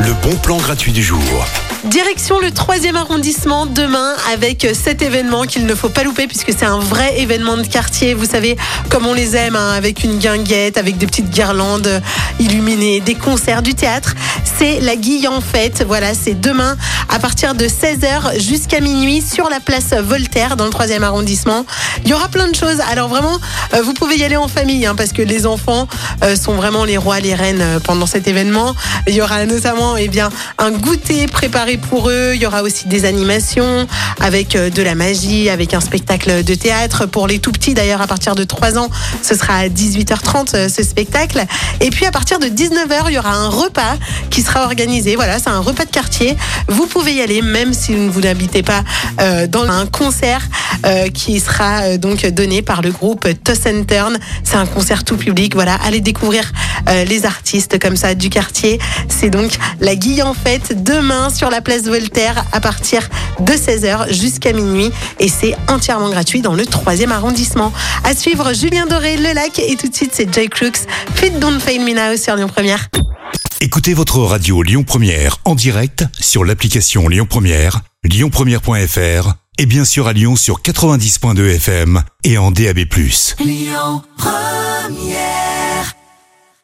le bon plan gratuit du jour. Direction le troisième arrondissement demain avec cet événement qu'il ne faut pas louper puisque c'est un vrai événement de quartier. Vous savez comme on les aime hein, avec une guinguette, avec des petites guirlandes illuminées, des concerts, du théâtre. C'est la Guillan Fête. Voilà, c'est demain à partir de 16h jusqu'à minuit sur la place Voltaire dans le troisième arrondissement. Il y aura plein de choses. Alors vraiment, euh, vous pouvez y aller en famille hein, parce que les enfants euh, sont vraiment les rois, les reines euh, pendant cet événement. Il y aura notamment eh bien, un goûter préparé pour eux. Il y aura aussi des animations avec euh, de la magie, avec un spectacle de théâtre. Pour les tout petits d'ailleurs, à partir de 3 ans, ce sera à 18h30 euh, ce spectacle. Et puis à partir de 19h, il y aura un repas qui sera organisé. Voilà, c'est un repas de quartier. Vous pouvez y aller même si vous n'habitez pas euh, dans un concert euh, qui sera euh, donc donné par le groupe Toss and Turn. C'est un concert tout public. Voilà, allez découvrir les artistes comme ça du quartier. C'est donc la Guille en fête demain sur la place Voltaire à partir de 16h jusqu'à minuit et c'est entièrement gratuit dans le troisième arrondissement. À suivre Julien Doré, Le Lac et tout de suite c'est Joy Crooks. Fit Don't Fail Me Now sur Lyon Première. Écoutez votre radio Lyon Première en direct sur l'application Lyon Première, lyonpremière.fr et bien sûr à Lyon sur 90.2 FM et en DAB+. Première